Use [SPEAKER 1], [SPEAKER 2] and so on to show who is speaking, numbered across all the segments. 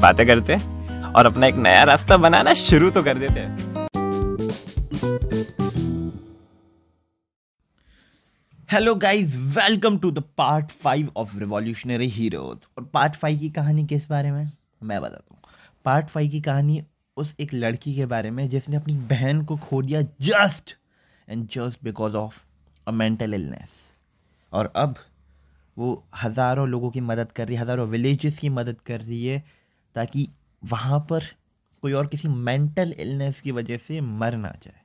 [SPEAKER 1] बातें करते और अपना एक नया रास्ता बनाना शुरू तो कर देते
[SPEAKER 2] hello guys welcome to the part five of revolutionary heroes और पार्ट फाइव की कहानी किस बारे में? मैं बताता हूँ। पार्ट फाइव की कहानी उस एक लड़की के बारे में जिसने अपनी बहन को खो दिया just and just because of a mental illness और अब वो हज़ारों लोगों की मदद कर रही है, हज़ारों विलेजेस की मदद कर रही है ताकि वहाँ पर कोई और किसी मेंटल इलनेस की वजह से मर ना जाए।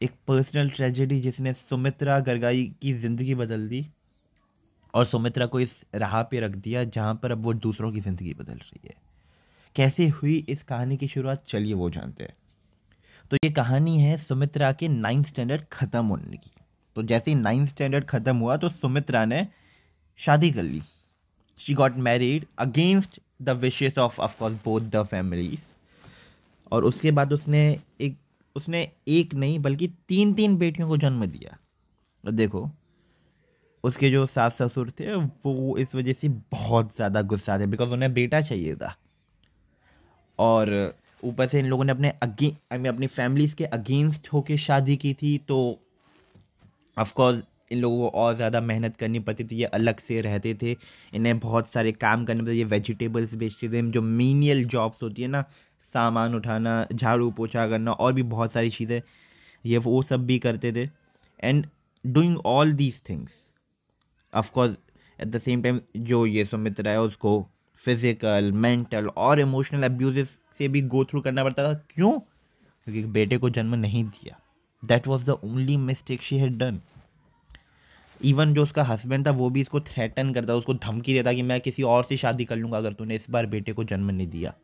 [SPEAKER 2] एक पर्सनल ट्रेजेडी जिसने सुमित्रा गरगाई की ज़िंदगी बदल दी और सुमित्रा को इस राह पे रख दिया जहाँ पर अब वो दूसरों की ज़िंदगी बदल रही है। कैसे हुई इस कहानी की शुरुआत? चलिए वो जानते हैं। तो ये कहानी है सुमित्रा के नाइन्थ स्टैंडर्ड ख़त्म होने की। तो जैसे ही नाइन्थ स्टैंडर्ड ख़त्म हुआ तो सुमित्रा ने शादी कर ली। She got married against the wishes of of course both the families और उसके बाद उसने एक उसने एक नहीं, बल्कि तीन तीन बेटियों को जन्म दिया। और देखो, उसके जो सास ससुर थे, वो इस वजह से बहुत ज़्यादा गुस्सा थे बिकॉज़ उन्हें बेटा चाहिए था। और ऊपर से इन लोगों ने अपने आई मीन अपनी फैमिलीज़ के अगेंस्ट होके शादी की थी तो ऑफकोर्स इन लोगों को और ज़्यादा मेहनत करनी पड़ती थी, ये अलग से रहते थे। इन्हें बहुत सारे काम करने पड़ते ये वेजिटेबल्स बेचते थे। जो मीनियल जॉब्स होती है ना, सामान उठाना, झाड़ू पोछा करना, और भी बहुत सारी चीज़ें, ये वो सब भी करते थे। And doing all these things of course at the same time जो ये सुमित्रा है, उसको फ़िज़िकल मेंटल और इमोशनल अब्यूज से भी गो थ्रू करना पड़ता था। क्यों? क्योंकि बेटे को जन्म नहीं दिया। That was the only mistake she had done even जो उसका हस्बैंड था वो भी इसको थ्रेटन करता उसको धमकी देता कि मैं किसी और से शादी कर लूँगा अगर तूने इस बार बेटे को जन्म नहीं दिया।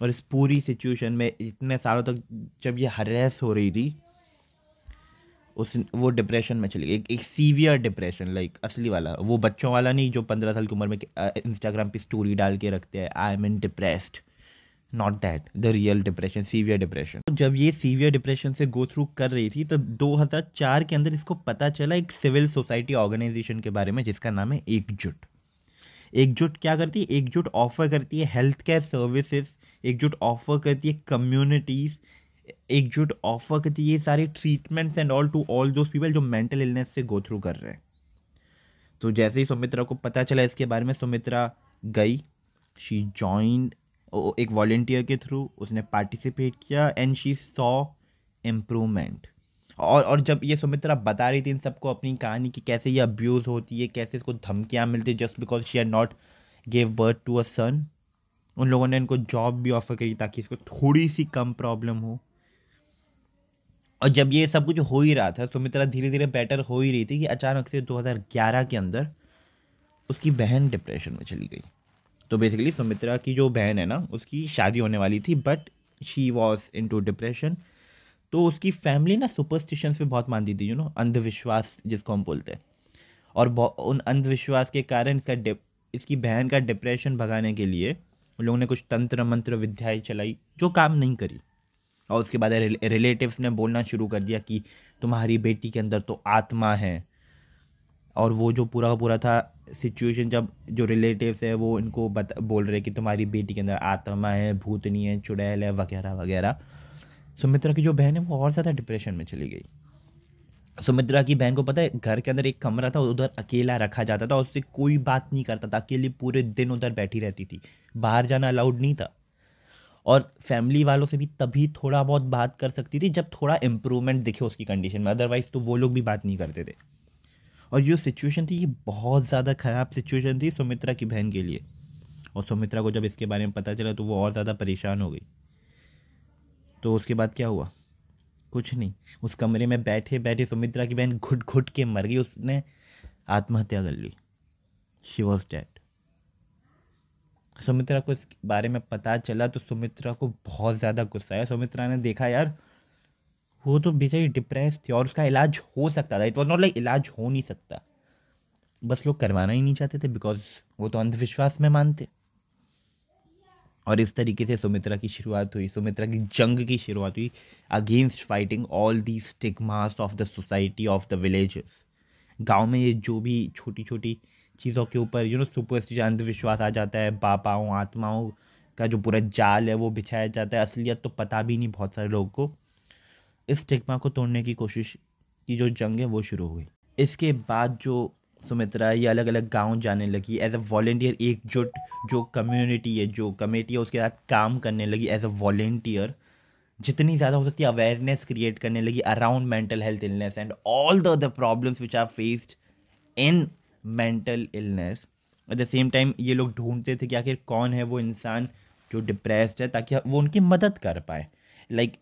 [SPEAKER 2] और इस पूरी सिचुएशन में इतने सालों तक जब ये हरेस हो रही थी उस वो डिप्रेशन में चली गई। एक, एक सीवियर डिप्रेशन लाइक असली वाला। वो बच्चों वाला नहीं जो पंद्रह साल की उम्र में इंस्टाग्राम पे स्टोरी डाल के रखते हैं I am in depressed not that the real depression severe depression जब ये सीवियर डिप्रेशन से गो थ्रू कर रही थी तब 2004 के अंदर इसको पता चला एक सिविल सोसाइटी ऑर्गेनाइजेशन के बारे में, जिसका नाम है एकजुट। एकजुट क्या करती है? एकजुट ऑफ़र करती है health care services Ekjut offer करती है कम्युनिटीज़ एकजुट ऑफ़र करती है ये सारे treatments and all to all those people जो मेंटल इलनेस से गो थ्रू कर रहे हैं। तो जैसे ही सुमित्रा को पता चला इसके बारे में, सुमित्रा गई शी जॉइंड एक वॉल्टियर के थ्रू उसने पार्टिसिपेट किया एंड शी सॉ इम्प्रूवमेंट और और जब ये सुमित्रा बता रही थी इन सबको अपनी कहानी की कैसे ये अब्यूज़ होती है, कैसे इसको धमकियाँ मिलती है just because she are not gave birth to a son उन लोगों ने इनको जॉब भी ऑफ़र करी ताकि इसको थोड़ी सी कम प्रॉब्लम हो। और जब ये सब कुछ हो ही रहा था, सुमित्रा धीरे धीरे बेटर हो ही रही थी कि अचानक से 2011 के अंदर उसकी बहन डिप्रेशन में चली गई। तो बेसिकली सुमित्रा की जो बहन है ना, उसकी शादी होने वाली थी but she was into depression तो उसकी फैमिली ना सुपरस्टिशंस पे बहुत मानती थी यू नो अंधविश्वास जिसको हम बोलते हैं। और उन अंधविश्वास के कारण इसका इसकी बहन का डिप्रेशन भगाने के लिए उन लोगों ने कुछ तंत्र मंत्र विद्याएँ चलाई, जो काम नहीं करी। और उसके बाद रिलेटिव्स ने बोलना शुरू कर दिया कि तुम्हारी बेटी के अंदर तो आत्मा है। और वो जो पूरा का पूरा था सिचुएशन जब जो रिलेटिव्स है, वो इनको बता, बोल रहे कि तुम्हारी बेटी के अंदर आत्मा है, भूतनी है, चुड़ैल है, वगैरह वगैरह। सुमित्रा की जो बहन है, वो और ज़्यादा डिप्रेशन में चली गई। सुमित्रा की बहन को पता है, घर के अंदर एक कमरा था, उधर अकेला रखा जाता था, उससे कोई बात नहीं करता था, अकेली पूरे दिन उधर बैठी रहती थी। बाहर जाना अलाउड नहीं था। और फैमिली वालों से भी तभी थोड़ा बहुत बात कर सकती थी, जब थोड़ा इम्प्रूवमेंट दिखे उसकी कंडीशन में अदरवाइज़ तो वो लोग भी बात नहीं करते थे। और जो सिचुएशन थी, ये बहुत ज़्यादा ख़राब सिचुएशन थी सुमित्रा की बहन के लिए। और सुमित्रा को जब इसके बारे में पता चला तो वो और ज़्यादा परेशान हो गई। तो उसके बाद क्या हुआ? कुछ नहीं। उस कमरे में बैठे बैठे सुमित्रा की बहन घुट घुट के मर गई। उसने आत्महत्या कर ली। शी वॉज़ डेड सुमित्रा को इस बारे में पता चला तो सुमित्रा को बहुत ज़्यादा गुस्सा आया। सुमित्रा ने देखा, यार वो तो बेचारी डिप्रेस थी और उसका इलाज हो सकता था। इट वॉज़ नॉट लाइक इलाज हो नहीं सकता। बस लोग करवाना ही नहीं चाहते थे बिकॉज़ वो तो अंधविश्वास में मानते। और इस तरीके से सुमित्रा की शुरुआत हुई, सुमित्रा की जंग की शुरुआत हुई against fighting all the stigmas of the society of the villages गाँव में ये जो भी छोटी छोटी चीज़ों के ऊपर यू नो सुपरस्टिशन अंधविश्वास आ जाता है, बापाओं, आत्माओं का जो पूरा जाल है वो बिछाया जाता है। असलियत तो पता भी नहीं बहुत सारे लोगों को। इस स्टिग्मा को तोड़ने की कोशिश की जो जंग है, वो शुरू हुई इसके बाद जो सुमित्रा ये अलग अलग गाँव जाने लगी एज अ वॉल्टियर एकजुट जो कम्युनिटी है, जो कमेटी है, उसके साथ काम करने लगी एज अ वॉल्टियर जितनी ज़्यादा हो सकती है अवेयरनेस क्रिएट करने लगी around mental health illness and all the other problems which are faced in mental illness at the same time ये लोग ढूंढते थे कि आखिर कौन है वो इंसान जो डिप्रेस्ड है, ताकि वो उनकी मदद कर पाए। Like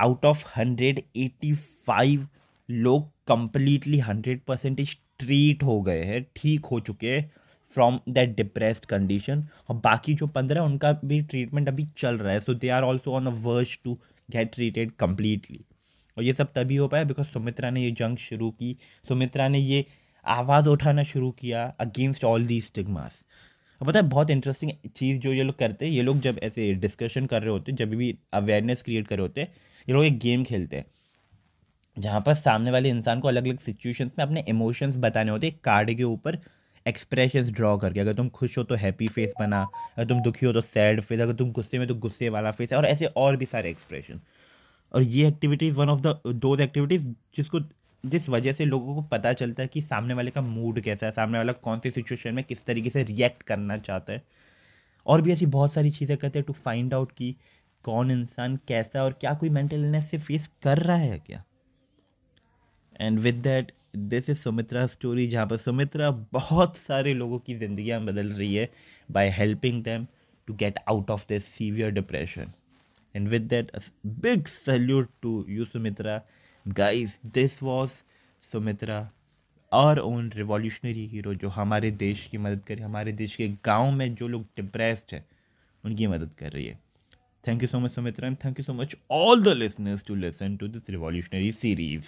[SPEAKER 2] out of hundred eighty five लोग कंप्लीटली हंड्रेड परसेंटेज ट्रीट हो गए हैं, ठीक हो चुके हैं फ्रॉम दैट डिप्रेस्ड कंडीशन और बाकी जो पंद्रह उनका भी ट्रीटमेंट अभी चल रहा है. So they are also on a verge to get treated completely और ये सब तभी हो पाया बिकॉज़ सुमित्रा ने ये जंग शुरू की. सुमित्रा ने ये आवाज़ उठाना शुरू किया अगेंस्ट ऑल दी स्टिग्मास पता है, बहुत इंटरेस्टिंग चीज़ जो ये लोग करते हैं, ये लोग जब ऐसे डिस्कशन कर रहे होते हैं, जब भी अवेयरनेस क्रिएट कर रहे होते हैं ये लोग एक गेम खेलते हैं, जहाँ पर सामने वाले इंसान को अलग अलग सिचुएशंस में अपने इमोशंस बताने होते हैं। कार्ड के ऊपर एक्सप्रेशंस ड्रॉ करके, अगर तुम खुश हो तो हैप्पी फेस बना, अगर तुम दुखी हो तो सैड फेस अगर तुम गुस्से में तो गुस्से वाला फेस और ऐसे और भी सारे एक्सप्रेशन और ये activities one of the those activities जिसको, जिस वजह से लोगों को पता चलता है कि सामने वाले का मूड कैसा है, सामने वाला कौन सी सिचुएशन में किस तरीके से रिएक्ट करना चाहता है। और भी ऐसी बहुत सारी चीज़ें करते हैं टू फाइंड आउट कि कौन इंसान कैसा और क्या कोई मेंटल इलनेस से फेस कर रहा है क्या? And with that this is Sumitra story जहाँ पर सुमित्रा बहुत सारे लोगों की ज़िंदगियाँ बदल रही है by helping them to get out of this severe depression and with that big salute to you Sumitra guys this was Sumitra our own revolutionary hero जो हमारे देश की मदद करे, हमारे देश के गाँव में जो लोग डिप्रेस्ड हैं, उनकी मदद कर रही है। Thank you so much, Sumitra, and thank you so much, all the listeners, to listen to this revolutionary series.